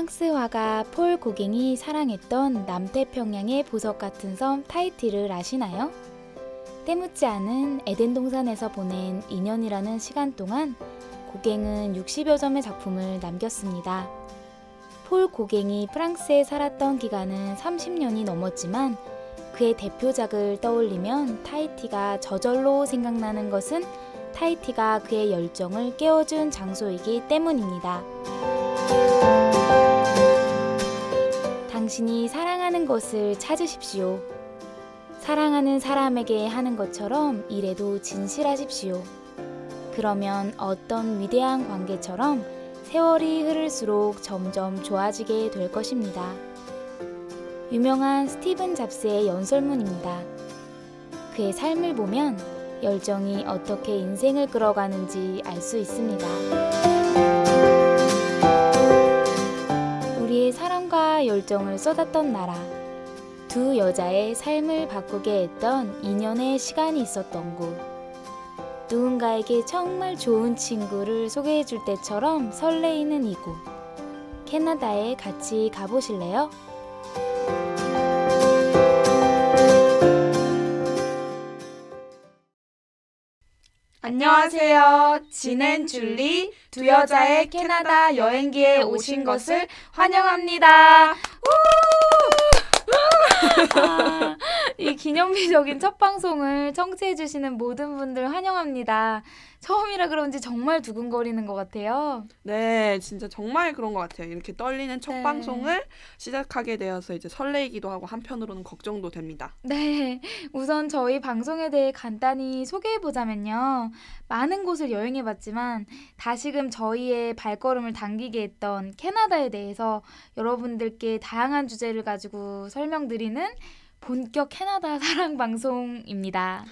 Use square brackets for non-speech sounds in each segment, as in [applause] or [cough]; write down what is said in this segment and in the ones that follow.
프랑스 화가 폴 고갱이 사랑했던 남태평양의 보석 같은 섬 타이티를 아시나요? 때묻지 않은 에덴 동산에서 보낸 2년이라는 시간 동안 고갱은 60여 점의 작품을 남겼습니다. 폴 고갱이 프랑스에 살았던 기간은 30년이 넘었지만 그의 대표작을 떠올리면 타이티가 저절로 생각나는 것은 타이티가 그의 열정을 깨워준 장소이기 때문입니다. 당신이 사랑하는 것을 찾으십시오. 사랑하는 사람에게 하는 것처럼 일에도 진실하십시오. 그러면 어떤 위대한 관계처럼 세월이 흐를수록 점점 좋아지게 될 것입니다. 유명한 스티븐 잡스의 연설문입니다. 그의 삶을 보면 열정이 어떻게 인생을 끌어가는지 알 수 있습니다. 사랑과 열정을 쏟았던 나라. 두 여자의 삶을 바꾸게 했던 인연의 시간이 있었던 곳. 누군가에게 정말 좋은 친구를 소개해 줄 때처럼 설레이는 이곳. 캐나다에 같이 가보실래요? 안녕하세요. 진앤 줄리 두 여자의 캐나다 여행기에 오신 것을 환영합니다. 아, 이 기념비적인 첫 방송을 청취해주시는 모든 분들 환영합니다. 처음이라 그런지 정말 두근거리는 것 같아요. 네, 진짜 정말 그런 것 같아요. 이렇게 떨리는 첫 네. 방송을 시작하게 되어서 이제 설레이기도 하고 한편으로는 걱정도 됩니다. 네, 우선 저희 방송에 대해 간단히 소개해보자면요. 많은 곳을 여행해봤지만 다시금 저희의 발걸음을 당기게 했던 캐나다에 대해서 여러분들께 다양한 주제를 가지고 설명드리는 본격 캐나다 [laughs] 사랑 방송입니다.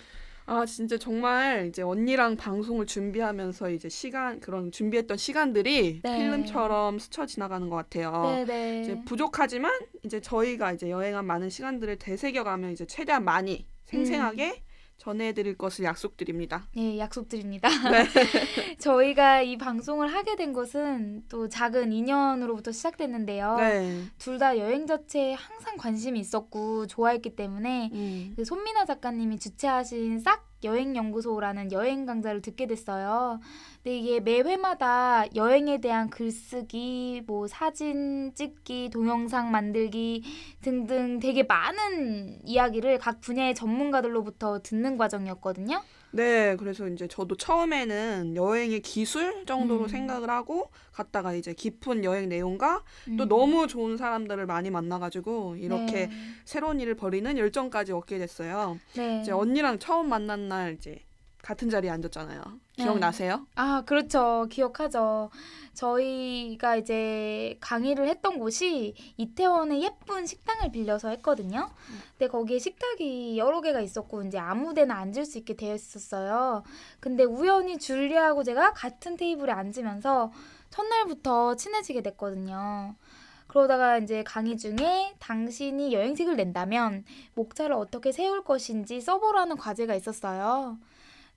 아, 진짜 정말 이제 언니랑 방송을 준비하면서 이제 시간 그런 준비했던 시간들이 네. 필름처럼 스쳐 지나가는 것 같아요. 네네. 이제 부족하지만 이제 저희가 이제 여행한 많은 시간들을 되새겨가면 이제 최대한 많이 생생하게 전해드릴 것을 약속드립니다. 네, 약속드립니다. 네. [laughs] 저희가 이 방송을 하게 된 것은 또 작은 인연으로부터 시작됐는데요. 네. 둘다 여행 자체에 항상 관심이 있었고 좋아했기 때문에 음. 그 손민아 작가님이 주최하신 싹 여행 연구소라는 여행 강좌를 듣게 됐어요. 근데 이게 매 회마다 여행에 대한 글쓰기, 뭐 사진 찍기, 동영상 만들기 등등 되게 많은 이야기를 각 분야의 전문가들로부터 듣는 과정이었거든요. 네, 그래서 이제 저도 처음에는 여행의 기술 정도로 음. 생각을 하고 갔다가 이제 깊은 여행 내용과 또 음. 너무 좋은 사람들을 많이 만나가지고 이렇게 네. 새로운 일을 벌이는 열정까지 얻게 됐어요. 네. 이제 언니랑 처음 만난 날 이제 같은 자리에 앉았잖아요. 네. 기억나세요? 아, 그렇죠. 기억하죠. 저희가 이제 강의를 했던 곳이 이태원의 예쁜 식당을 빌려서 했거든요. 근데 거기에 식탁이 여러 개가 있었고 이제 아무 데나 앉을 수 있게 되어 있었어요. 근데 우연히 줄리하고 제가 같은 테이블에 앉으면서 첫날부터 친해지게 됐거든요. 그러다가 이제 강의 중에 당신이 여행책을 낸다면 목차를 어떻게 세울 것인지 써보라는 과제가 있었어요.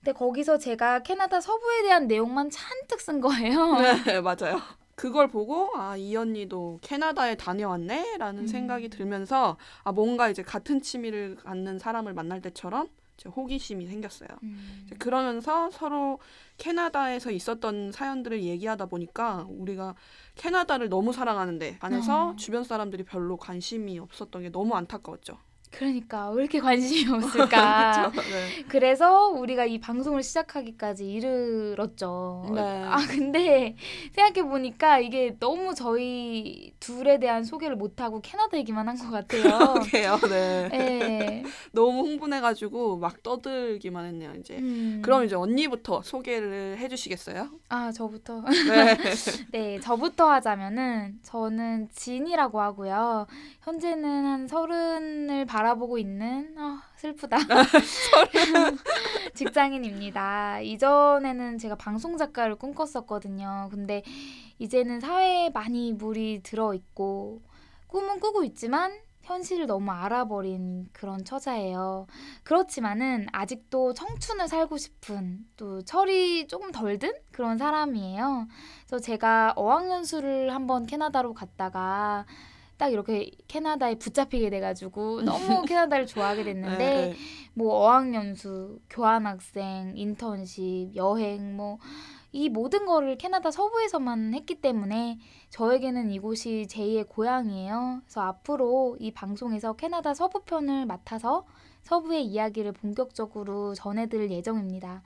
근데 거기서 제가 캐나다 서부에 대한 내용만 잔뜩 쓴 거예요. [laughs] 네, [laughs] 맞아요. 그걸 보고 아, 이 언니도 캐나다에 다녀왔네라는 음. 생각이 들면서 아, 뭔가 이제 같은 취미를 갖는 사람을 만날 때처럼 이제 호기심이 생겼어요. 음. 이제 그러면서 서로 캐나다에서 있었던 사연들을 얘기하다 보니까 우리가 캐나다를 너무 사랑하는데 안에서 어. 주변 사람들이 별로 관심이 없었던 게 너무 안타까웠죠. 그러니까 왜 이렇게 관심이 [laughs] 없을까? 그쵸? 네. 그래서 우리가 이 방송을 시작하기까지 이르렀죠. 네. 아 근데 생각해 보니까 이게 너무 저희 둘에 대한 소개를 못 하고 캐나다 얘기만 한 것 같아요. 그러게요. 네. 네. [laughs] 너무 흥분해가지고 막 떠들기만 했네요. 이제. 음. 그럼 이제 언니부터 소개를 해주시겠어요? 아 저부터 네. [laughs] 네, 저부터 하자면은 저는 진이라고 하고요. 현재는 한 서른을 바 라보고 있는 아, 슬프다. [laughs] 직장인입니다. 이전에는 제가 방송 작가를 꿈꿨었거든요. 근데 이제는 사회에 많이 물이 들어 있고 꿈은 꾸고 있지만 현실을 너무 알아버린 그런 처자예요. 그렇지만은 아직도 청춘을 살고 싶은 또 철이 조금 덜 든 그런 사람이에요. 그래서 제가 어학연수를 한번 캐나다로 갔다가 딱 이렇게 캐나다에 붙잡히게 돼가지고 [laughs] 너무 캐나다를 좋아하게 됐는데 네, 뭐 어학연수, 교환학생, 인턴십, 여행 뭐 이 모든 거를 캐나다 서부에서만 했기 때문에 저에게는 이곳이 제2의 고향이에요. 그래서 앞으로 이 방송에서 캐나다 서부편을 맡아서 서부의 이야기를 본격적으로 전해드릴 예정입니다.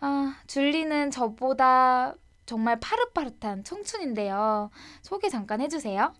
아, 줄리는 저보다 정말 파릇파릇한 청춘인데요. 소개 잠깐 해주세요.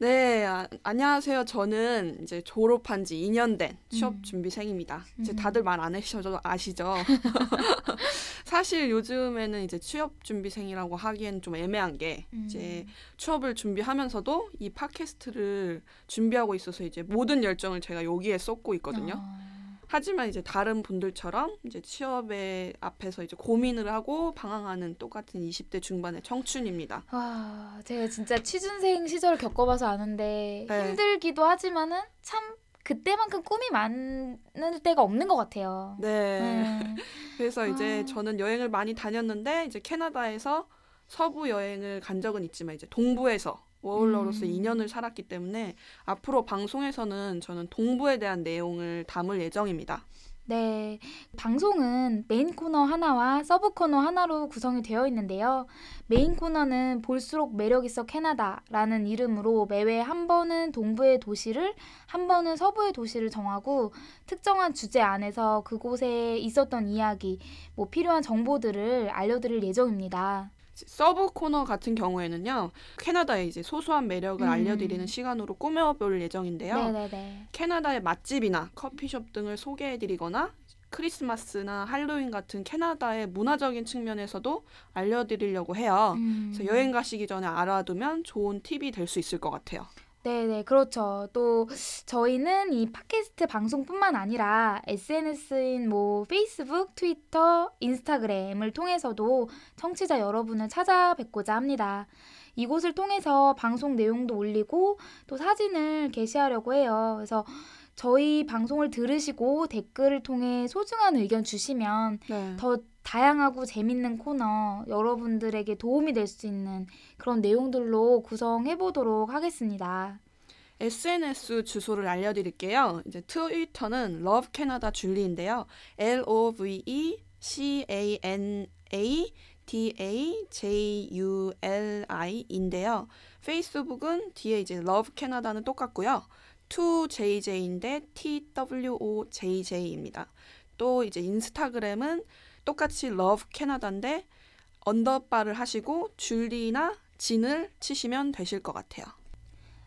네, 아, 안녕하세요. 저는 이제 졸업한 지 2년 된 취업 음. 준비생입니다. 이제 음. 다들 말 안 하셔도 아시죠? [laughs] 사실 요즘에는 이제 취업 준비생이라고 하기엔 좀 애매한 게 음. 이제 취업을 준비하면서도 이 팟캐스트를 준비하고 있어서 이제 모든 열정을 제가 여기에 쏟고 있거든요. 어. 하지만 이제 다른 분들처럼 이제 취업에 앞에서 이제 고민을 하고 방황하는 똑같은 20대 중반의 청춘입니다. 와, 제가 진짜 취준생 시절 겪어봐서 아는데 네. 힘들기도 하지만은 참 그때만큼 꿈이 많을 때가 없는 것 같아요. 네. 음. [laughs] 그래서 이제 아. 저는 여행을 많이 다녔는데 이제 캐나다에서 서부 여행을 간 적은 있지만 이제 동부에서 워홀러로서 음. 2년을 살았기 때문에 앞으로 방송에서는 저는 동부에 대한 내용을 담을 예정입니다. 네, 방송은 메인 코너 하나와 sub 코너 하나로 구성이 되어 있는데요. 메인 코너는 볼수록 매력 있어 캐나다라는 이름으로 매회 한 번은 동부의 도시를 한 번은 서부의 도시를 정하고 특정한 주제 안에서 그곳에 있었던 이야기, 뭐 필요한 정보들을 알려드릴 예정입니다. sub 코너 같은 경우에는요. 캐나다의 이제 소소한 매력을 음. 알려드리는 시간으로 꾸며볼 예정인데요. 네네네. 캐나다의 맛집이나 커피숍 등을 소개해드리거나 크리스마스나 할로윈 같은 캐나다의 문화적인 측면에서도 알려드리려고 해요. 음. 그래서 여행 가시기 전에 알아두면 좋은 팁이 될 수 있을 것 같아요. 네네, 그렇죠. 또 저희는 이 팟캐스트 방송뿐만 아니라 SNS인 뭐 페이스북, 트위터, 인스타그램을 통해서도 청취자 여러분을 찾아뵙고자 합니다. 이곳을 통해서 방송 내용도 올리고 또 사진을 게시하려고 해요. 그래서 저희 방송을 들으시고 댓글을 통해 소중한 의견 주시면 네. 더 다양하고 재밌는 코너 여러분들에게 도움이 될 수 있는 그런 내용들로 구성해 보도록 하겠습니다. SNS 주소를 알려드릴게요. 이제 트위터는 Love Canada 줄리인데요. L O V E C A N A D A J U L I인데요. 페이스북은 뒤에 이제 Love Canada는 똑같고요. 2JJ인데 T W O J J입니다. 또 이제 인스타그램은 똑같이 Love Canada인데 언더바를 하시고 줄리나 진을 치시면 되실 것 같아요.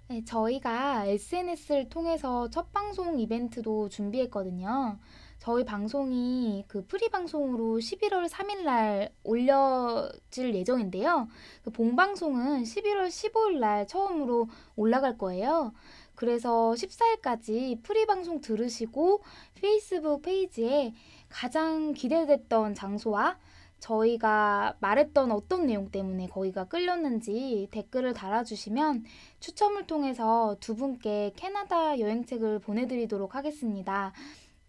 네, 저희가 SNS를 통해서 첫 방송 이벤트도 준비했거든요. 저희 방송이 그 pre 방송으로 11월 3일 날 올려질 예정인데요. 그 본 방송은 11월 15일 날 처음으로 올라갈 거예요. 그래서 14일까지 pre 방송 들으시고 페이스북 페이지에 가장 기대됐던 장소와 저희가 말했던 어떤 내용 때문에 거기가 끌렸는지 댓글을 달아주시면 추첨을 통해서 두 분께 캐나다 여행책을 보내드리도록 하겠습니다.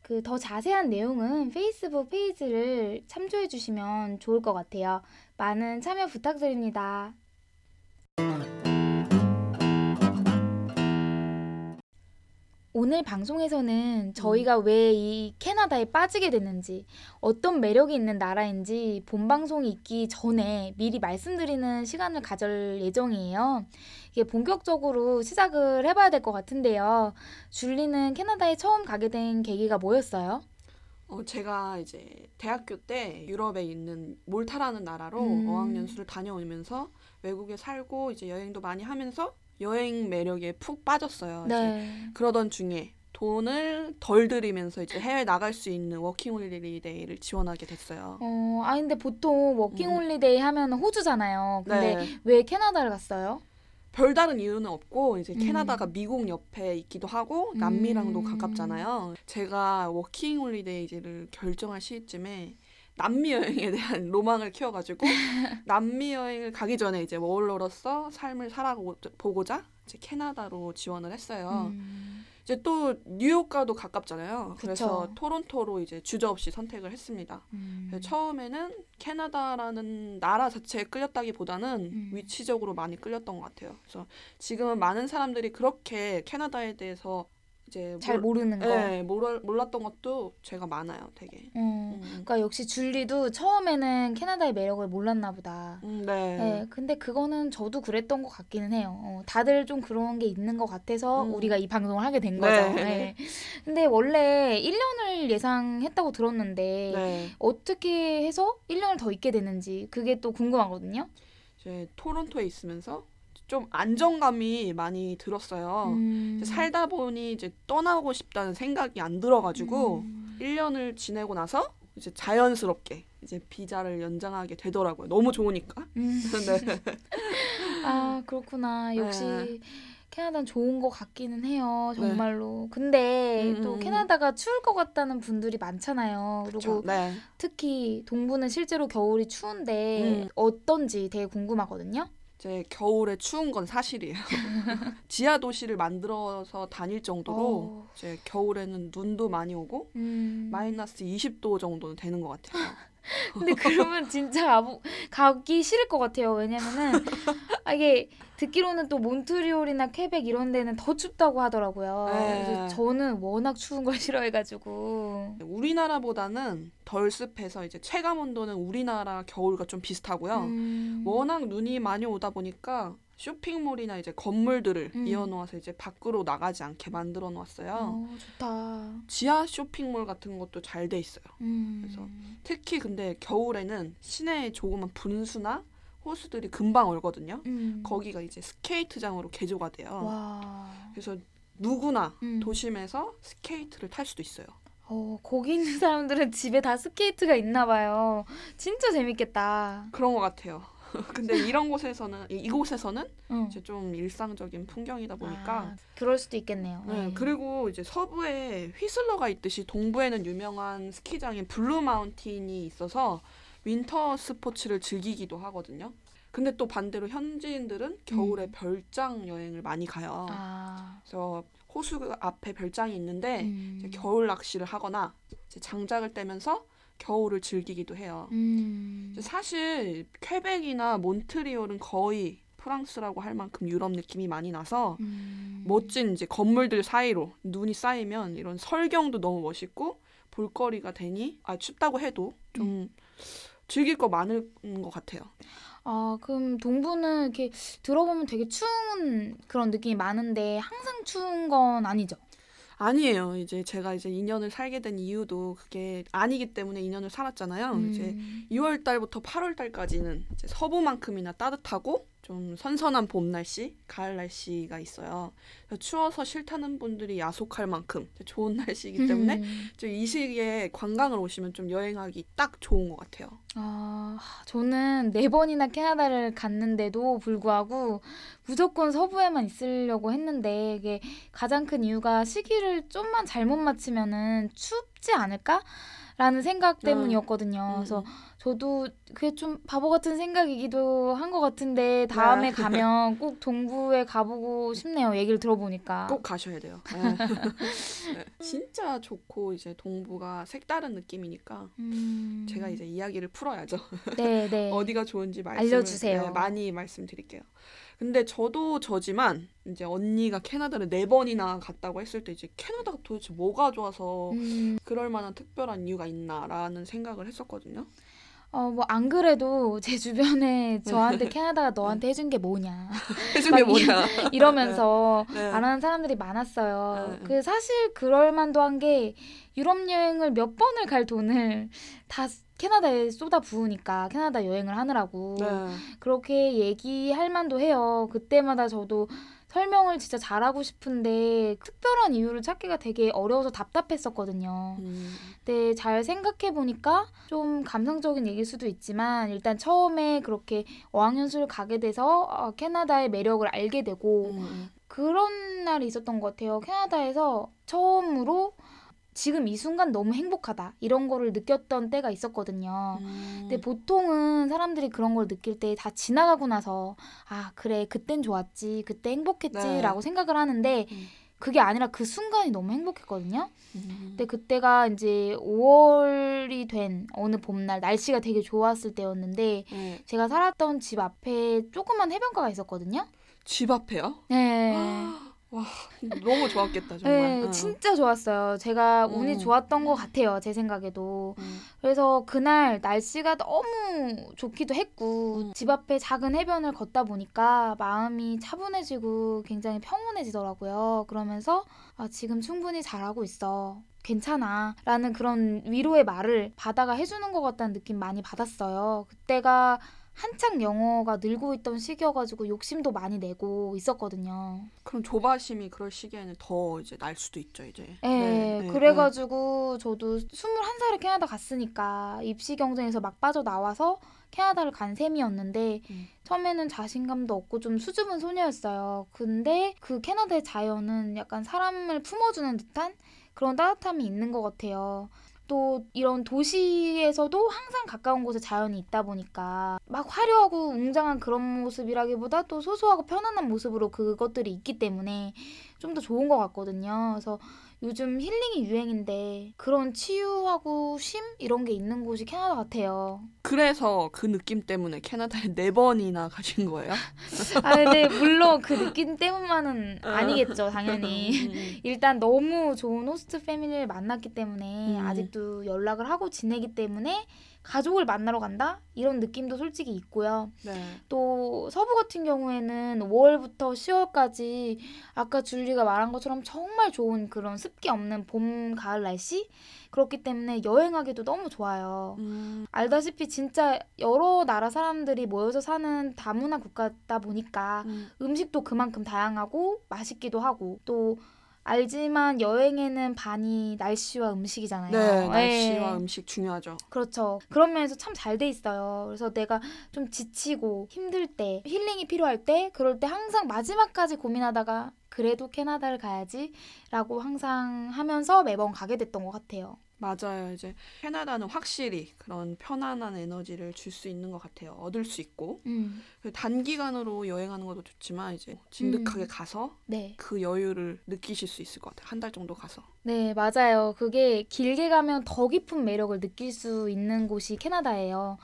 그 더 자세한 내용은 페이스북 페이지를 참조해 주시면 좋을 것 같아요. 많은 참여 부탁드립니다. 오늘 방송에서는 저희가 왜 이 캐나다에 빠지게 됐는지, 어떤 매력이 있는 나라인지 본 방송이 있기 전에 미리 말씀드리는 시간을 가질 예정이에요. 이게 본격적으로 시작을 해봐야 될 것 같은데요. 줄리는 캐나다에 처음 가게 된 계기가 뭐였어요? 어, 제가 이제 대학교 때 유럽에 있는 몰타라는 나라로 음. 어학연수를 다녀오면서 외국에 살고 이제 여행도 많이 하면서 여행 매력에 푹 빠졌어요. 이제 네. 그러던 중에 돈을 덜 들이면서 이제 해외 나갈 수 있는 워킹 홀리데이를 지원하게 됐어요. 어, 아 근데 보통 워킹 홀리데이 하면 호주잖아요. 근데 음. 네. 왜 캐나다를 갔어요? 별다른 이유는 없고 이제 음. 캐나다가 미국 옆에 있기도 하고 남미랑도 음. 가깝잖아요. 제가 워킹 홀리데이를 결정할 시점에 남미 여행에 대한 [laughs] 로망을 키워가지고 [laughs] 남미 여행을 가기 전에 이제 워홀러로서 삶을 살아보고자 이제 캐나다로 지원을 했어요. 음. 이제 또 뉴욕과도 가깝잖아요. 그래서 그쵸. 토론토로 이제 주저없이 선택을 했습니다. 음. 그래서 처음에는 캐나다라는 나라 자체에 끌렸다기보다는 음. 위치적으로 많이 끌렸던 것 같아요. 그래서 지금은 많은 사람들이 그렇게 캐나다에 대해서 이제 잘 몰- 모르는 거. 네, 몰라, 몰랐던 것도 제가 많아요, 되게. 음. 음, 그러니까 역시 줄리도 처음에는 캐나다의 매력을 몰랐나 보다. 음, 네. 네, 근데 그거는 저도 그랬던 것 같기는 해요. 어, 다들 좀 그런 게 있는 것 같아서 음. 우리가 이 방송을 하게 된 네. 거죠. 네. [laughs] 근데 원래 1년을 예상했다고 들었는데 네. 어떻게 해서 1년을 더 있게 됐는지 그게 또 궁금하거든요. 이제 토론토에 있으면서 좀 안정감이 많이 들었어요. 음. 살다 보니 이제 떠나고 싶다는 생각이 안 들어가지고 음. 1년을 지내고 나서 이제 자연스럽게 이제 비자를 연장하게 되더라고요. 너무 좋으니까. 음. 네. [laughs] 아 그렇구나. 역시 네. 캐나다는 좋은 것 같기는 해요. 네. 정말로. 근데 음, 또 음, 캐나다가 추울 것 같다는 분들이 많잖아요. 그렇죠. 그리고 네. 특히 동부는 실제로 겨울이 추운데 음. 어떤지 되게 궁금하거든요. 이제 겨울에 추운 건 사실이에요. [laughs] 지하 도시를 만들어서 다닐 정도로 어. 이제 겨울에는 눈도 많이 오고 음. 마이너스 20도 정도는 되는 것 같아요. 근데 그러면 진짜 아부, 가기 싫을 것 같아요. 왜냐면은 아, 이게 듣기로는 또 몬트리올이나 퀘벡 이런 데는 더 춥다고 하더라고요. 네. 그래서 저는 워낙 추운 걸 [laughs] 싫어해가지고. 우리나라보다는 덜 습해서 이제 체감 온도는 우리나라 겨울과 좀 비슷하고요. 음. 워낙 눈이 많이 오다 보니까 쇼핑몰이나 이제 건물들을 음. 이어놓아서 이제 밖으로 나가지 않게 만들어 놓았어요. 어, 좋다. 지하 쇼핑몰 같은 것도 잘 돼 있어요. 음. 그래서 특히 근데 겨울에는 시내에 조그만 분수나 호수들이 금방 얼거든요. 음. 거기가 이제 스케이트장으로 개조가 돼요. 와. 그래서 누구나 음. 도심에서 스케이트를 탈 수도 있어요. 어, 거기 있는 사람들은 집에 다 스케이트가 있나 봐요. 진짜 재밌겠다. 그런 것 같아요. [laughs] 근데 이런 곳에서는 이- 이곳에서는 응. 이제 좀 일상적인 풍경이다 보니까 아, 그럴 수도 있겠네요. 네, 네. 그리고 이제 서부에 휘슬러가 있듯이 동부에는 유명한 스키장인 블루 마운틴이 있어서 윈터 스포츠를 즐기기도 하거든요. 근데 또 반대로 현지인들은 겨울에 음. 별장 여행을 많이 가요. 아. 그래서 호수 앞에 별장이 있는데 음. 이제 겨울 낚시를 하거나 이제 장작을 때면서 겨울을 즐기기도 해요. 음. 사실 퀘벡이나 몬트리올은 거의 프랑스라고 할 만큼 유럽 느낌이 많이 나서 음. 멋진 이제 건물들 사이로 눈이 쌓이면 이런 설경도 너무 멋있고 볼거리가 되니 아 춥다고 해도 좀 음. 즐길 거 많은 것 같아요. 아, 그럼 동부는 이렇게 들어보면 되게 추운 그런 느낌이 많은데 항상 추운 건 아니죠? 아니에요. 이제 제가 이제 2년을 살게 된 이유도 그게 아니기 때문에 2년을 살았잖아요. 이제 음. 2월 달부터 8월 달까지는 이제 서부만큼이나 따뜻하고 좀 선선한 봄 날씨, 가을 날씨가 있어요. 추워서 싫다는 분들이 야속할 만큼 좋은 [laughs] 날씨이기 때문에 음. 이 시기에 관광을 오시면 좀 여행하기 딱 좋은 것 같아요. 아, 저는 네 번이나 캐나다를 갔는데도 불구하고 무조건 서부에만 있으려고 했는데 이게 가장 큰 이유가 시기를 좀만 잘못 맞추면은 춥지 않을까? 라는 생각 때문이었거든요. 그래서 음. 저도 그게 좀 바보 같은 생각이기도 한 것 같은데 다음에 네. [laughs] 가면 꼭 동부에 가보고 싶네요. 얘기를 들어보니까. 꼭 가셔야 돼요. 네. [laughs] 네. 진짜 좋고 이제 동부가 색다른 느낌이니까 음. 제가 이제 이야기를 풀어야죠. 네, 네. [laughs] 어디가 좋은지 말씀을 알려주세요. 네, 많이 말씀드릴게요. 근데 저도 저지만 이제 언니가 캐나다를 네 번이나 갔다고 했을 때 이제 캐나다가 도대체 뭐가 좋아서 음, 그럴 만한 특별한 이유가 있나라는 생각을 했었거든요. 어, 뭐, 안 그래도 제 주변에 [laughs] 저한테 캐나다가 너한테 해준 게 뭐냐. [laughs] 해준 막게 이- 뭐냐? [laughs] 이러면서 네. 안 하는 사람들이 많았어요. 네. 그 사실 그럴 만도 한 게 유럽 여행을 몇 번을 갈 돈을 다 캐나다에 쏟아 부으니까 캐나다 여행을 하느라고 네. 그렇게 얘기할 만도 해요. 그때마다 저도 설명을 진짜 잘하고 싶은데 특별한 이유를 찾기가 되게 어려워서 답답했었거든요. 음, 근데 잘 생각해 보니까 좀 감성적인 얘기일 수도 있지만 일단 처음에 그렇게 어학연수를 가게 돼서 어, 캐나다의 매력을 알게 되고 음, 음. 그런 날이 있었던 것 같아요. 캐나다에서 처음으로 지금 이 순간 너무 행복하다 이런 거를 느꼈던 때가 있었거든요. 음. 근데 보통은 사람들이 그런 걸 느낄 때 다 지나가고 나서 아 그래 그땐 좋았지 그때 행복했지라고 생각을 하는데 음. 그게 아니라 그 순간이 너무 행복했거든요. 음. 근데 그때가 이제 5월이 된 어느 봄날 날씨가 되게 좋았을 때였는데 네. 제가 살았던 집 앞에 조그만 해변가가 있었거든요. 집 앞에요? 네. 와 너무 좋았겠다 정말. 네, 응. 진짜 좋았어요. 제가 운이 음. 좋았던 것 같아요, 제 생각에도. 음. 그래서 그날 날씨가 너무 좋기도 했고, 음. 집 앞에 작은 해변을 걷다 보니까 마음이 차분해지고 굉장히 평온해지더라고요. 그러면서, 아, 지금 충분히 잘하고 있어. 괜찮아. 라는 그런 위로의 말을 바다가 해주는 것 같다는 느낌 많이 받았어요. 그때가 한창 영어가 늘고 있던 시기여가지고 욕심도 많이 내고 있었거든요. 그럼 조바심이 그럴 시기에는 더 이제 날 수도 있죠 이제. 네, 네, 그래가지고 저도 21살에 캐나다 갔으니까 입시 경쟁에서 막 빠져나와서 캐나다를 간 셈이었는데 음. 처음에는 자신감도 없고 좀 수줍은 소녀였어요. 근데 그 캐나다의 자연은 약간 사람을 품어주는 듯한 그런 따뜻함이 있는 것 같아요. 또 이런 도시에서도 항상 가까운 곳에 자연이 있다 보니까 막 화려하고 웅장한 그런 모습이라기보다 또 소소하고 편안한 모습으로 그것들이 있기 때문에 좀 더 좋은 것 같거든요. 그래서 요즘 힐링이 유행인데 그런 치유하고 쉼 이런 게 있는 곳이 캐나다 같아요. 그래서 그 느낌 때문에 캐나다에 네 번이나 가신 거예요? 아 근데 물론 그 느낌 때문만은 아니겠죠, 당연히. 음. 일단 너무 좋은 호스트 패밀리를 만났기 때문에 음. 아직도 연락을 하고 지내기 때문에 가족을 만나러 간다? 이런 느낌도 솔직히 있고요. 네. 또 서부 같은 경우에는 5월부터 10월까지 아까 줄리가 말한 것처럼 정말 좋은 그런 습기 없는 봄, 가을 날씨? 그렇기 때문에 여행하기도 너무 좋아요. 음. 알다시피 진짜 여러 나라 사람들이 모여서 사는 다문화 국가다 보니까 음. 음식도 그만큼 다양하고 맛있기도 하고 또 알지만 여행에는 반이 날씨와 음식이잖아요. 네, 날씨와 네. 음식 중요하죠. 그렇죠. 그런 면에서 참 잘 돼 있어요. 그래서 내가 좀 지치고 힘들 때, 힐링이 필요할 때, 그럴 때 항상 마지막까지 고민하다가 그래도 캐나다를 가야지라고 항상 하면서 매번 가게 됐던 것 같아요. 맞아요. 이제 캐나다는 확실히 그런 편안한 에너지를 줄 수 있는 것 같아요. 얻을 수 있고 음, 그 단기간으로 여행하는 것도 좋지만 이제 진득하게 음. 가서 네. 그 여유를 느끼실 수 있을 것 같아요. 한 달 정도 가서. 네, 맞아요. 그게 길게 가면 더 깊은 매력을 느낄 수 있는 곳이 캐나다예요.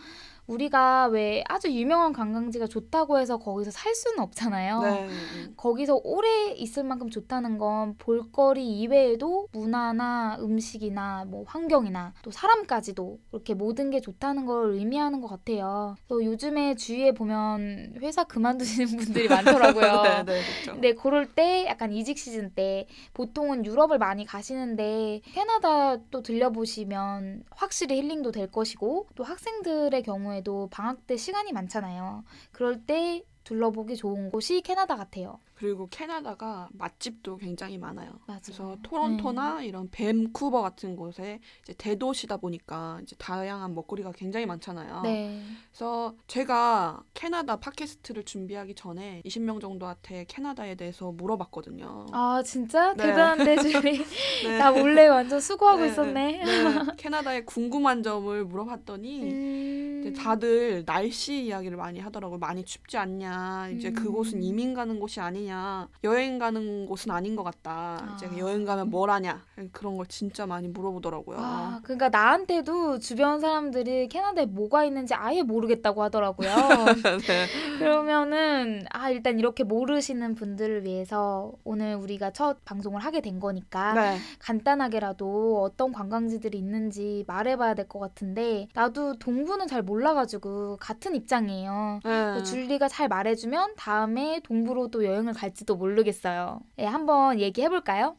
우리가 왜 아주 유명한 관광지가 좋다고 해서 거기서 살 수는 없잖아요. 네. 음. 거기서 오래 있을 만큼 좋다는 건 볼거리 이외에도 문화나 음식이나 뭐 환경이나 또 사람까지도 이렇게 모든 게 좋다는 걸 의미하는 것 같아요. 또 요즘에 주위에 보면 회사 그만두시는 분들이 [laughs] 많더라고요. 네, 네, 그렇죠. 근데 그럴 때 약간 이직 시즌 때 보통은 유럽을 많이 가시는데 캐나다 또 들려보시면 확실히 힐링도 될 것이고 또 학생들의 경우에 도 방학 때 시간이 많잖아요. 그럴 때 둘러보기 좋은 곳이 캐나다 같아요. 그리고 캐나다가 맛집도 굉장히 많아요. 맞아요. 그래서 토론토나 이런 밴쿠버 같은 곳에 이제 대도시다 보니까 이제 다양한 먹거리가 굉장히 많잖아요. 네. 그래서 제가 캐나다 팟캐스트를 준비하기 전에 20명 정도한테 캐나다에 대해서 물어봤거든요. 아 진짜 네. 대단한데 [laughs] 줄이 네. 나 몰래 완전 수고하고 네, 있었네. 네. 캐나다에 궁금한 점을 물어봤더니 음. 다들 날씨 이야기를 많이 하더라고요. 많이 춥지 않냐. 이제 음. 그곳은 이민 가는 곳이 아니냐. 여행 가는 곳은 아닌 것 같다. 이제 아. 여행 가면 뭘 하냐. 그런 걸 진짜 많이 물어보더라고요. 아, 그러니까 나한테도 주변 사람들이 캐나다에 뭐가 있는지 아예 모르겠다고 하더라고요. [laughs] 네. 그러면은 아 일단 이렇게 모르시는 분들을 위해서 오늘 우리가 첫 방송을 하게 된 거니까 네. 간단하게라도 어떤 관광지들이 있는지 말해봐야 될 것 같은데 나도 동부는 잘 몰라가지고 같은 입장이에요. 네. 줄리가 잘 말해주면 다음에 동부로 또 여행을 갈지도 모르겠어요. 네, 한번 얘기해 볼까요?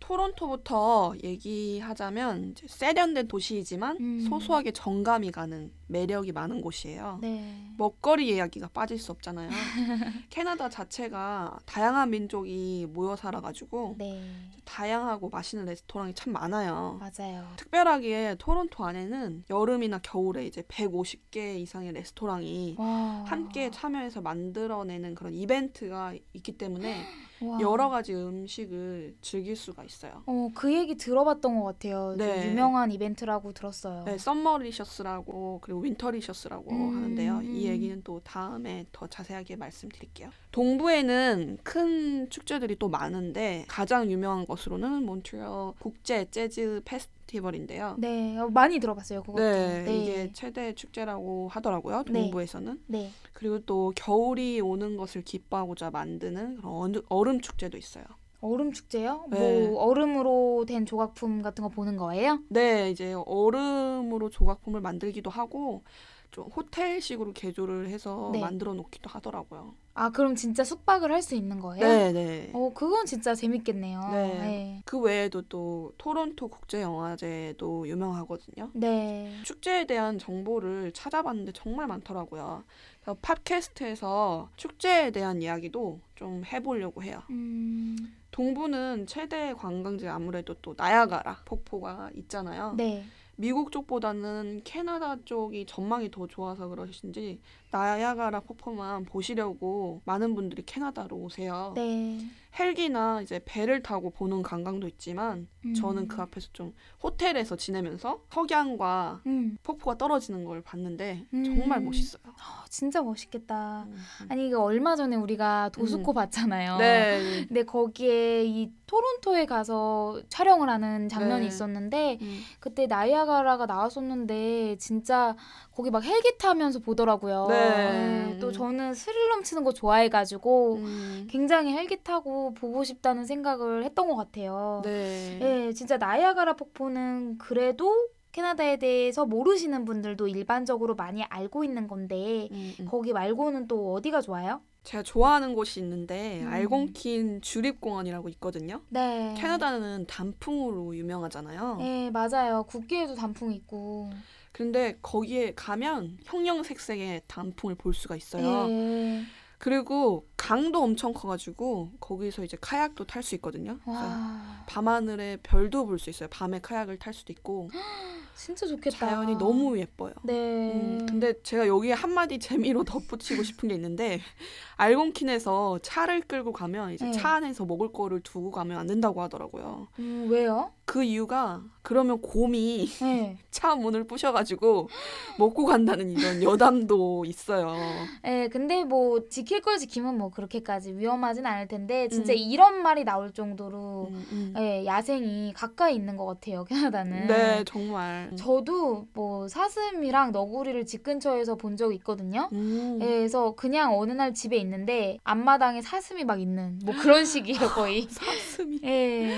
토론토부터 얘기하자면 세련된 도시이지만 음. 소소하게 정감이 가는 매력이 많은 곳이에요. 네. 먹거리 이야기가 빠질 수 없잖아요. [laughs] 캐나다 자체가 다양한 민족이 모여 살아가지고 네. 다양하고 맛있는 레스토랑이 참 많아요. 맞아요. 특별하게 토론토 안에는 여름이나 겨울에 이제 150개 이상의 레스토랑이 와. 함께 참여해서 만들어내는 그런 이벤트가 있기 때문에 [gasps] 와. 여러 가지 음식을 즐길 수가 있어요. 어, 그 얘기 들어봤던 것 같아요. 좀 네. 유명한 이벤트라고 들었어요. 네, Summerlicious라고 그리고 Winterlicious라고 음, 하는데요. 이 음. 얘기는 또 다음에 더 자세하게 말씀드릴게요. 동부에는 큰 축제들이 또 많은데 가장 유명한 것으로는 몬트리올 국제 재즈 페스티벌인데요. 네, 어, 많이 들어봤어요. 그것도. 네, 네. 이게 최대 축제라고 하더라고요. 네. 동부에서는. 네. 그리고 또 겨울이 오는 것을 기뻐하고자 만드는 그런 얼- 얼음 축제도 있어요. 얼음 축제요? 네. 뭐 얼음으로 된 조각품 같은 거 보는 거예요? 네, 이제 얼음으로 조각품을 만들기도 하고 좀 호텔식으로 개조를 해서 네. 만들어 놓기도 하더라고요. 아, 그럼 진짜 숙박을 할 수 있는 거예요? 네, 네. 어, 그건 진짜 재밌겠네요. 네. 네. 그 외에도 또 토론토 국제 영화제도 유명하거든요. 네. 축제에 대한 정보를 찾아봤는데 정말 많더라고요. 그래서 팟캐스트에서 축제에 대한 이야기도 좀 해보려고 해요. 음, 동부는 최대 관광지 아무래도 또 나야가라 폭포가 있잖아요. 네. 미국 쪽보다는 캐나다 쪽이 전망이 더 좋아서 그러신지 나야가라 폭포만 보시려고 많은 분들이 캐나다로 오세요. 네. 헬기나 이제 배를 타고 보는 관광도 있지만 음. 저는 그 앞에서 좀 호텔에서 지내면서 석양과 음, 폭포가 떨어지는 걸 봤는데 음. 정말 멋있어요. 어, 진짜 멋있겠다. 음, 음. 아니, 이거 얼마 전에 우리가 도수코 봤잖아요. 네. 근데 거기에 이 토론토에 가서 촬영을 하는 장면이 네. 있었는데 음. 그때 나이아가라가 나왔었는데 진짜 거기 막 헬기 타면서 보더라고요. 네. 네, 또 저는 스릴 넘치는 거 좋아해가지고 음. 굉장히 헬기 타고 보고 싶다는 생각을 했던 것 같아요. 네. 네, 진짜 나이아가라 폭포는 그래도 캐나다에 대해서 모르시는 분들도 일반적으로 많이 알고 있는 건데 음, 음. 거기 말고는 또 어디가 좋아요? 제가 좋아하는 곳이 있는데 음. 알곤킨 주립공원이라고 있거든요. 네. 캐나다는 단풍으로 유명하잖아요. 네, 맞아요. 국기에도 단풍 있고. 근데 거기에 가면 형형색색의 단풍을 볼 수가 있어요. 네. 그리고 강도 엄청 커가지고 거기서 이제 카약도 탈 수 있거든요. 와, 밤하늘에 별도 볼 수 있어요. 밤에 카약을 탈 수도 있고 [gasps] 진짜 좋겠다. 자연이 너무 예뻐요. 네. 음, 근데 제가 여기에 한마디 재미로 [laughs] 덧붙이고 싶은 게 있는데 [laughs] 알곤킨에서 차를 끌고 가면 이제 네. 차 안에서 먹을 거를 두고 가면 안 된다고 하더라고요. 음, 왜요? 그 이유가 그러면 곰이 네. [laughs] 차 문을 부셔가지고 [gasps] 먹고 간다는 이런 여담도 있어요. 네, 근데 뭐 지킬 걸 지키면 뭐 그렇게까지 위험하진 않을 텐데 진짜 음. 이런 말이 나올 정도로 음, 음. 네, 야생이 가까이 있는 것 같아요, 캐나다는. 네, 정말. 저도 뭐 사슴이랑 너구리를 집 근처에서 본 적이 있거든요. 음. 네, 그래서 그냥 어느 날 집에 있는데 앞마당에 사슴이 막 있는 뭐 그런 식이에요 [laughs] 거의. 사슴이 예.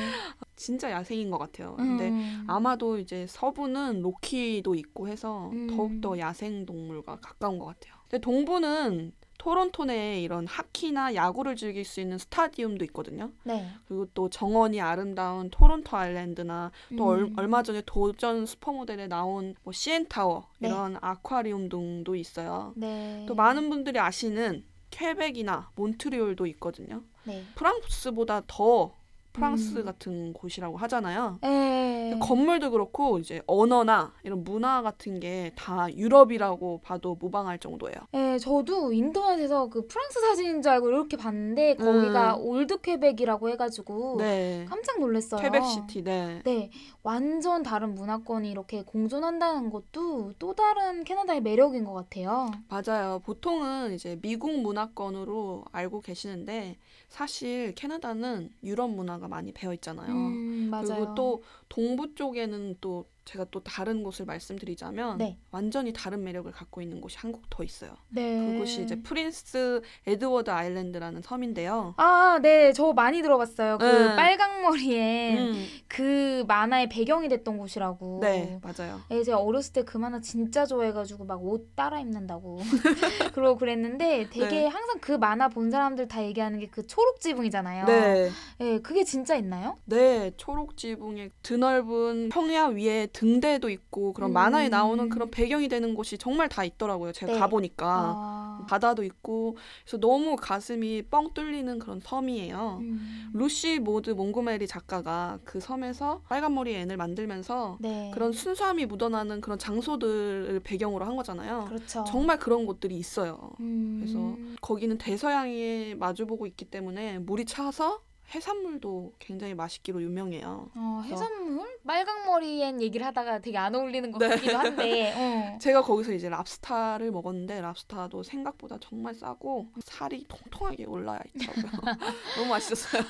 진짜 야생인 것 같아요. 근데 음. 아마도 이제 서부는 로키도 있고 해서 음. 더욱더 야생 동물과 가까운 것 같아요. 근데 동부는 토론토 내에 이런 하키나 야구를 즐길 수 있는 스타디움도 있거든요. 네. 그리고 또 정원이 아름다운 토론토 아일랜드나 또 얼, 음. 얼마 전에 도전 슈퍼모델에 나온 뭐 CN 타워 네. 이런 아쿠아리움 등도 있어요. 네. 또 많은 분들이 아시는 퀘벡이나 몬트리올도 있거든요. 네. 프랑스보다 더 프랑스 음. 같은 곳이라고 하잖아요. 예. 건물도 그렇고 이제 언어나 이런 문화 같은 게 다 유럽이라고 봐도 무방할 정도예요. 예, 저도 인터넷에서 그 프랑스 사진인 줄 알고 이렇게 봤는데 거기가 음. 올드 퀘벡이라고 해가지고 네. 깜짝 놀랐어요. 퀘벡 시티, 네. 네, 완전 다른 문화권이 이렇게 공존한다는 것도 또 다른 캐나다의 매력인 것 같아요. 맞아요. 보통은 이제 미국 문화권으로 알고 계시는데 사실 캐나다는 유럽 문화가 많이 배어 있잖아요. 음, 맞아요. 그리고 또 동부 쪽에는 또 제가 또 다른 곳을 말씀드리자면 네. 완전히 다른 매력을 갖고 있는 곳이 한국 더 있어요. 네. 그곳이 이제 프린스 에드워드 아일랜드라는 섬인데요. 아, 네, 저 많이 들어봤어요. 그 네. 빨강 머리에 음, 그 만화의 배경이 됐던 곳이라고. 네, 맞아요. 네, 제가 어렸을 때 그 만화 진짜 좋아해가지고 막 옷 따라 입는다고 [laughs] 그러고 그랬는데 되게 네. 항상 그 만화 본 사람들 다 얘기하는 게 그 초록 지붕이잖아요. 네, 네, 그게 진짜 있나요? 네, 초록 지붕의 드넓은 평야 위에 등대도 있고 그런 음. 만화에 나오는 그런 배경이 되는 곳이 정말 다 있더라고요. 제가 네. 가보니까 아. 바다도 있고 그래서 너무 가슴이 뻥 뚫리는 그런 섬이에요. 음. 루시 모드 몽고메리 작가가 그 섬에서 빨간 머리 앤을 만들면서 네. 그런 순수함이 묻어나는 그런 장소들을 배경으로 한 거잖아요. 그렇죠. 정말 그런 곳들이 있어요. 음. 그래서 거기는 대서양에 마주보고 있기 때문에 물이 차서 해산물도 굉장히 맛있기로 유명해요. 어, 해산물? 빨강머리엔 얘기를 하다가 되게 안 어울리는 것 네. 같기도 한데. [laughs] 어. 제가 거기서 이제 랍스타를 먹었는데 랍스타도 생각보다 정말 싸고 살이 통통하게 올라 있더라고요. [laughs] 너무 맛있었어요.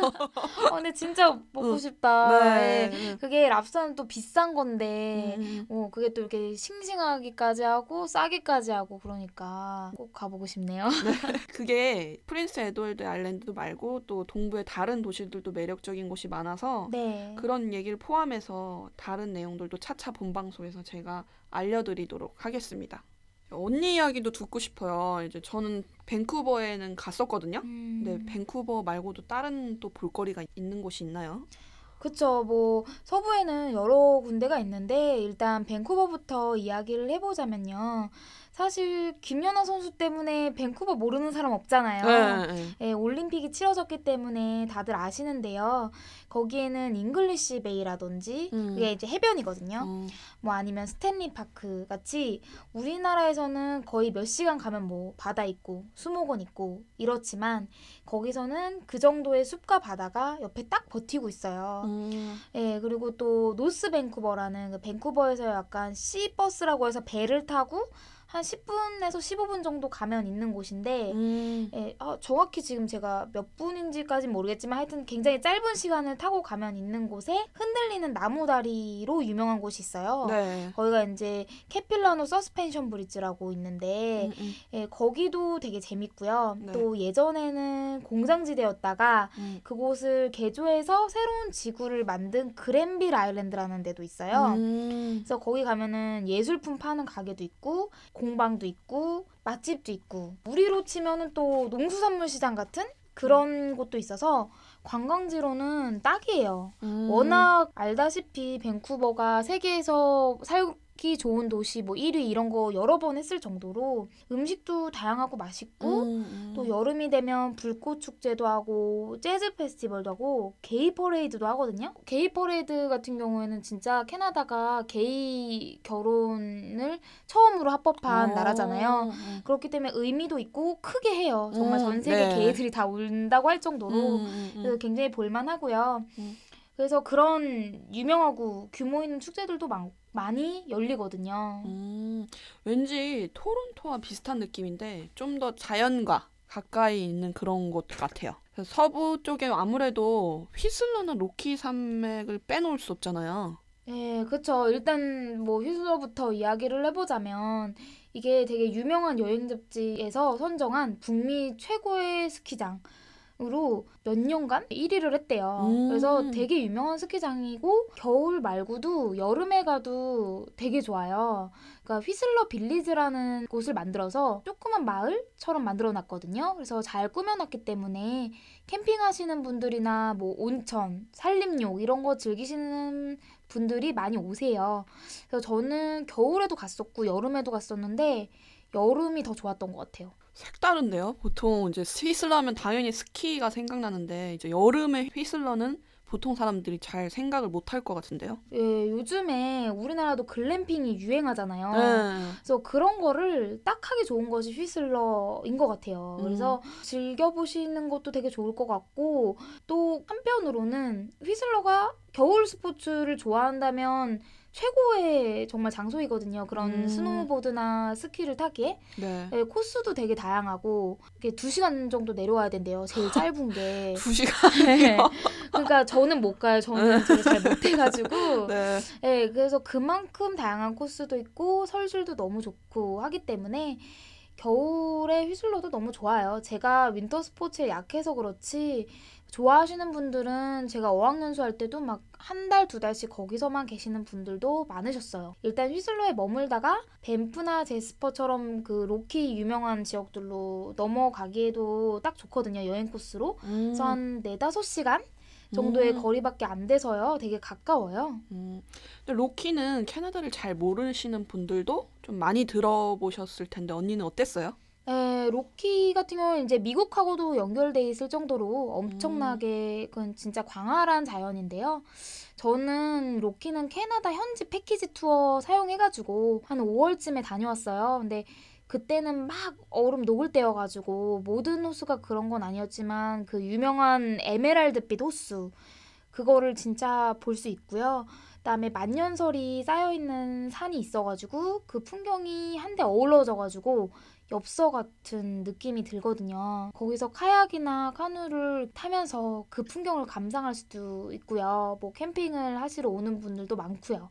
어, 근데 진짜 먹고 응. 싶다. 네. 예. 그게 랍스타는 또 비싼 건데. 음. 어, 그게 또 이렇게 싱싱하기까지 하고 싸기까지 하고 그러니까 꼭 가보고 싶네요. [laughs] 그게 프린스 에드워드 아일랜드 말고 또 동부의 다른 도시들도 매력적인 곳이 많아서 네. 그런 얘기를 포함해서 다른 내용들도 차차 본방송에서 제가 알려드리도록 하겠습니다. 언니 이야기도 듣고 싶어요. 이제 저는 밴쿠버에는 갔었거든요. 음. 근데 밴쿠버 말고도 다른 또 볼거리가 있는 곳이 있나요? 그쵸. 뭐 서부에는 여러 군데가 있는데 일단 밴쿠버부터 이야기를 해보자면요. 사실 김연아 선수 때문에 밴쿠버 모르는 사람 없잖아요. 네. 예, 올림픽이 치러졌기 때문에 다들 아시는데요. 거기에는 잉글리시 베이라든지 음. 그게 이제 해변이거든요. 어, 뭐 아니면 스탠리 파크 같이 우리나라에서는 거의 몇 시간 가면 뭐 바다 있고 수목원 있고 이렇지만 거기서는 그 정도의 숲과 바다가 옆에 딱 버티고 있어요. 음. 예, 그리고 또 노스 밴쿠버라는 그 밴쿠버에서 약간 SeaBus라고 해서 배를 타고 한 10분에서 15분 정도 가면 있는 곳인데 음. 예, 아, 정확히 지금 제가 몇 분인지까진 모르겠지만 하여튼 굉장히 짧은 시간을 타고 가면 있는 곳에 흔들리는 나무다리로 유명한 곳이 있어요. 네. 거기가 이제 캐필라노 서스펜션 브릿지라고 있는데 음, 음, 예, 거기도 되게 재밌고요. 네. 또 예전에는 공장지대였다가 음. 그곳을 개조해서 새로운 지구를 만든 그랜빌 아일랜드라는 데도 있어요. 음. 그래서 거기 가면은 예술품 파는 가게도 있고 공방도 있고 맛집도 있고 우리로 치면은 또 농수산물 시장 같은 그런 곳도 있어서 관광지로는 딱이에요. 음. 워낙 알다시피 밴쿠버가 세계에서 살기 좋은 도시 뭐 1위 이런 거 여러 번 했을 정도로 음식도 다양하고 맛있고 음, 음. 또 여름이 되면 불꽃 축제도 하고 재즈 페스티벌도 하고 게이 퍼레이드도 하거든요. 게이 퍼레이드 같은 경우에는 진짜 캐나다가 게이 결혼을 처음으로 합법한 어. 나라잖아요. 음. 그렇기 때문에 의미도 있고 크게 해요. 정말 음, 전 세계 네. 게이들이 다 온다고 할 정도로 음, 음, 음. 굉장히 볼만하고요. 음. 그래서 그런 유명하고 규모 있는 축제들도 많, 많이 열리거든요. 음, 왠지 토론토와 비슷한 느낌인데 좀 더 자연과 가까이 있는 그런 곳 같아요. 서부 쪽에 아무래도 휘슬러나 로키 산맥을 빼놓을 수 없잖아요. 네, 그쵸. 일단 뭐 휘슬러부터 이야기를 해보자면 이게 되게 유명한 여행 잡지에서 선정한 북미 최고의 스키장 으로 몇 년간 1위를 했대요. 음. 그래서 되게 유명한 스키장이고 겨울 말고도 여름에 가도 되게 좋아요. 그러니까 휘슬러 빌리지라는 곳을 만들어서 조그만 마을처럼 만들어 놨거든요. 그래서 잘 꾸며놨기 때문에 캠핑하시는 분들이나 뭐 온천, 산림욕 이런 거 즐기시는 분들이 많이 오세요. 그래서 저는 겨울에도 갔었고 여름에도 갔었는데 여름이 더 좋았던 것 같아요. 색다른데요. 보통 이제 휘슬러 하면 당연히 스키가 생각나는데 이제 여름에 휘슬러는 보통 사람들이 잘 생각을 못 할 것 같은데요. 예, 요즘에 우리나라도 글램핑이 유행하잖아요. 네. 그래서 그런 거를 딱 하기 좋은 것이 휘슬러인 것 같아요. 음. 그래서 즐겨보시는 것도 되게 좋을 것 같고 또 한편으로는 휘슬러가 겨울 스포츠를 좋아한다면 최고의 정말 장소이거든요. 그런 음. 스노우보드나 스키를 타기에 네. 네, 코스도 되게 다양하고 이게 두 시간 정도 내려와야 된대요. 제일 [laughs] 짧은 게. 두 시간. 네. 그러니까 저는 못 가요. 저는 되게 잘 못해가지고. [laughs] 네. 네, 그래서 그만큼 다양한 코스도 있고 설질도 너무 좋고 하기 때문에 겨울에 휘슬러도 너무 좋아요. 제가 윈터 스포츠에 약해서 그렇지 좋아하시는 분들은 제가 어학연수 할 때도 막 한 달, 두 달씩 거기서만 계시는 분들도 많으셨어요. 일단 휘슬러에 머물다가 밴프나 제스퍼처럼 그 로키 유명한 지역들로 넘어가기에도 딱 좋거든요. 여행 코스로. 음. 그래서 한 네다섯 시간 정도의 음. 거리밖에 안 돼서요. 되게 가까워요. 음. 근데 로키는 캐나다를 잘 모르시는 분들도 좀 많이 들어보셨을 텐데 언니는 어땠어요? 네, 로키 같은 경우는 이제 미국하고도 연결돼 있을 정도로 엄청나게 그건 진짜 광활한 자연인데요. 저는 로키는 캐나다 현지 패키지 투어 사용해가지고 한 5월쯤에 다녀왔어요. 근데 그때는 막 얼음 녹을 때여가지고 모든 호수가 그런 건 아니었지만 그 유명한 에메랄드빛 호수 그거를 진짜 볼 수 있고요. 그다음에 만년설이 쌓여 있는 산이 있어가지고 그 풍경이 한데 어우러져가지고 엽서 같은 느낌이 들거든요. 거기서 카약이나 카누를 타면서 그 풍경을 감상할 수도 있고요. 뭐 캠핑을 하시러 오는 분들도 많고요.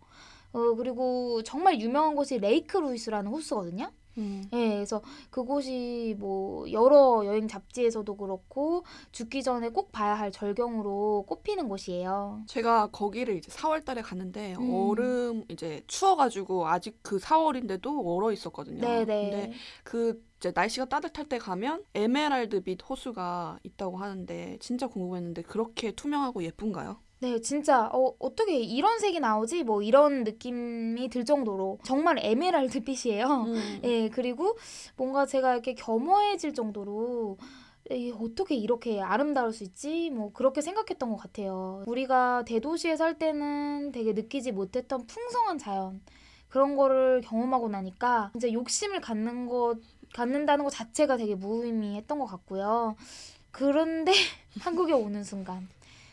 어, 그리고 정말 유명한 곳이 레이크 루이스라는 호수거든요. 음. 예, 그래서 그곳이 뭐 여러 여행 잡지에서도 그렇고 죽기 전에 꼭 봐야 할 절경으로 꼽히는 곳이에요. 제가 거기를 이제 4월 달에 갔는데 음. 얼음 이제 추워 가지고 아직 그 4월인데도 얼어 있었거든요. 네네. 근데 그 이제 날씨가 따뜻할 때 가면 에메랄드 빛 호수가 있다고 하는데 진짜 궁금했는데 그렇게 투명하고 예쁜가요? 네, 진짜 어, 어떻게 이런 색이 나오지? 뭐 이런 느낌이 들 정도로 정말 에메랄드빛이에요. [laughs] 음. 예, 그리고 뭔가 제가 이렇게 겸허해질 정도로 이 어떻게 이렇게 아름다울 수 있지? 뭐 그렇게 생각했던 것 같아요. 우리가 대도시에 살 때는 되게 느끼지 못했던 풍성한 자연 그런 거를 경험하고 나니까 진짜 욕심을 갖는 것 갖는다는 것 자체가 되게 무의미했던 것 같고요. 그런데 [laughs] 한국에 오는 순간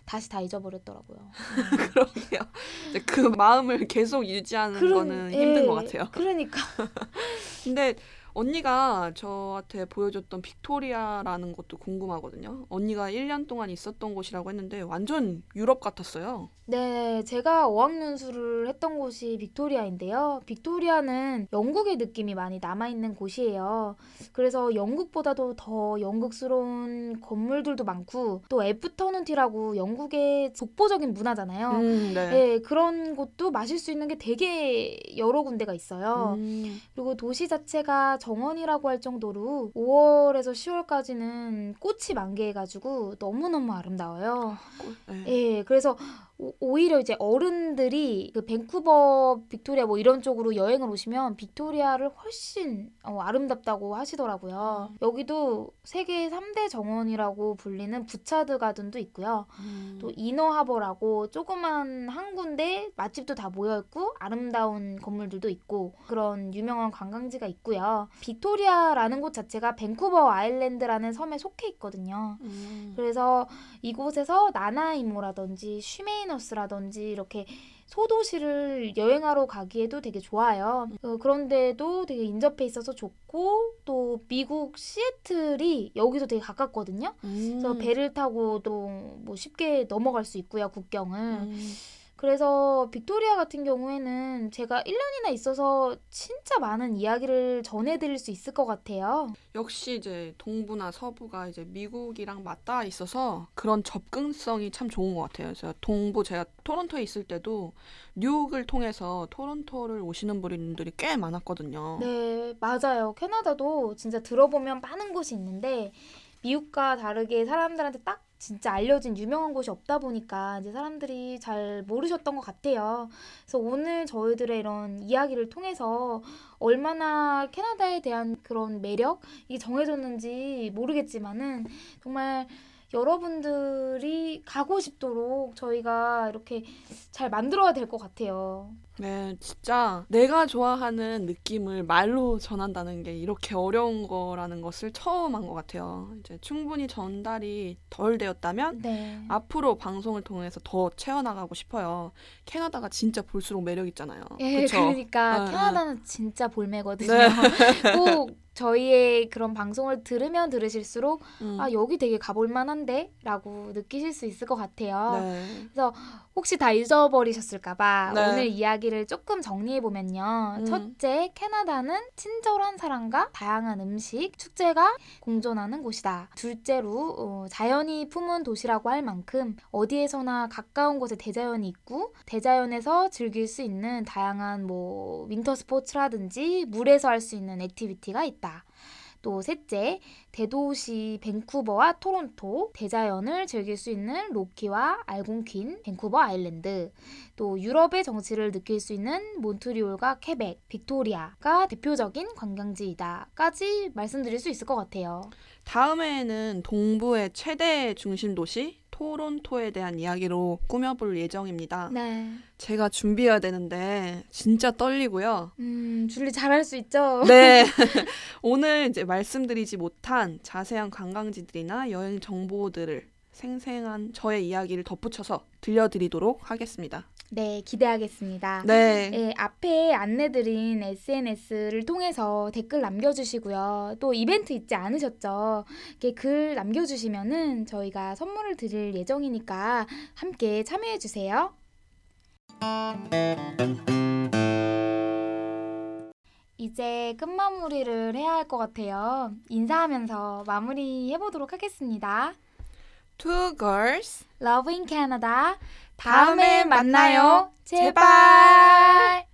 다시 다 잊어버렸더라고요. [laughs] 그러게요. 이제 그 마음을 계속 유지하는 거는 힘든 예, 것 같아요. 그러니까 [laughs] 근데 언니가 저한테 보여줬던 빅토리아라는 것도 궁금하거든요. 언니가 1년 동안 있었던 곳이라고 했는데 완전 유럽 같았어요. 네, 제가 어학연수를 했던 곳이 빅토리아인데요. 빅토리아는 영국의 느낌이 많이 남아있는 곳이에요. 그래서 영국보다도 더 영국스러운 건물들도 많고, 또 afternoon tea라고 영국의 독보적인 문화잖아요. 음, 네. 네, 그런 곳도 마실 수 있는 게 되게 여러 군데가 있어요. 음, 그리고 도시 자체가 정원이라고 할 정도로 5월에서 10월까지는 꽃이 만개해가지고 너무너무 아름다워요. 꿀, 네. 예, 그래서 오- 오히려 이제 어른들이 그 밴쿠버, 빅토리아 뭐 이런 쪽으로 여행을 오시면 빅토리아를 훨씬 어, 아름답다고 하시더라고요. 여기도 세계 3대 정원이라고 불리는 부차드 가든도 있고요. 음, 또 이너하버라고 조그만 항구인데 맛집도 다 모여있고 아름다운 건물들도 있고 그런 유명한 관광지가 있고요. 빅토리아라는 곳 자체가 밴쿠버 아일랜드라는 섬에 속해 있거든요. 음, 그래서 이곳에서 나나이모라든지 슈메 이너스라든지 이렇게 소도시를 여행하러 가기에도 되게 좋아요. 어, 그런데도 되게 인접해 있어서 좋고 또 미국 시애틀이 여기서 되게 가깝거든요. 그래서 음, 배를 타고도 뭐 쉽게 넘어갈 수 있고요, 국경을. 음, 그래서 빅토리아 같은 경우에는 제가 1년이나 있어서 진짜 많은 이야기를 전해드릴 수 있을 것 같아요. 역시 이제 동부나 서부가 이제 미국이랑 맞닿아 있어서 그런 접근성이 참 좋은 것 같아요. 제가 동부 제가 토론토에 있을 때도 뉴욕을 통해서 토론토를 오시는 분들이 꽤 많았거든요. 네, 맞아요. 캐나다도 진짜 들어보면 많은 곳이 있는데 미국과 다르게 사람들한테 딱 진짜 알려진 유명한 곳이 없다 보니까 이제 사람들이 잘 모르셨던 것 같아요. 그래서 오늘 저희들의 이런 이야기를 통해서 얼마나 캐나다에 대한 그런 매력 이 정해졌는지 모르겠지만은 정말 여러분들이 가고 싶도록 저희가 이렇게 잘 만들어야 될 것 같아요. 네, 진짜 내가 좋아하는 느낌을 말로 전한다는 게 이렇게 어려운 거라는 것을 처음 한 것 같아요. 이제 충분히 전달이 덜 되었다면 네. 앞으로 방송을 통해서 더 채워나가고 싶어요. 캐나다가 진짜 볼수록 매력 있잖아요. 예, 그쵸? 그러니까 네, 캐나다는 진짜 볼매거든요. 네. [laughs] 꼭 저희의 그런 방송을 들으면 들으실수록 음, 아 여기 되게 가볼 만한데라고 느끼실 수 있을 것 같아요. 네. 혹시 다 잊어버리셨을까봐 네. 오늘 이야기를 조금 정리해 보면요. 음. 첫째, 캐나다는 친절한 사람과 다양한 음식, 축제가 공존하는 곳이다. 둘째로 어, 자연이 품은 도시라고 할 만큼 어디에서나 가까운 곳에 대자연이 있고 대자연에서 즐길 수 있는 다양한 뭐 winter 스포츠라든지 물에서 할 수 있는 activity가 있다. 또 셋째, 대도시 밴쿠버와 토론토, 대자연을 즐길 수 있는 로키와 알곤퀸, 밴쿠버 아일랜드, 또 유럽의 정치를 느낄 수 있는 몬트리올과 퀘벡, 빅토리아가 대표적인 관광지이다까지 말씀드릴 수 있을 것 같아요. 다음에는 동부의 최대 중심 도시 토론토에 대한 이야기로 꾸며볼 예정입니다. 네. 제가 준비해야 되는데 진짜 떨리고요. 음, 줄리 잘할 수 있죠? 네. [laughs] 오늘 이제 말씀드리지 못한 자세한 관광지들이나 여행 정보들을 생생한 저의 이야기를 덧붙여서 들려드리도록 하겠습니다. 네, 기대하겠습니다. 네. 예, 앞에 안내드린 SNS를 통해서 댓글 남겨주시고요. 또 이벤트 있지 않으셨죠? 이렇게 글 남겨주시면은 저희가 선물을 드릴 예정이니까 함께 참여해주세요. 이제 끝마무리를 해야 할 것 같아요. 인사하면서 마무리 해보도록 하겠습니다. Two girls. Love in Canada. 다음에 만나요. 제발.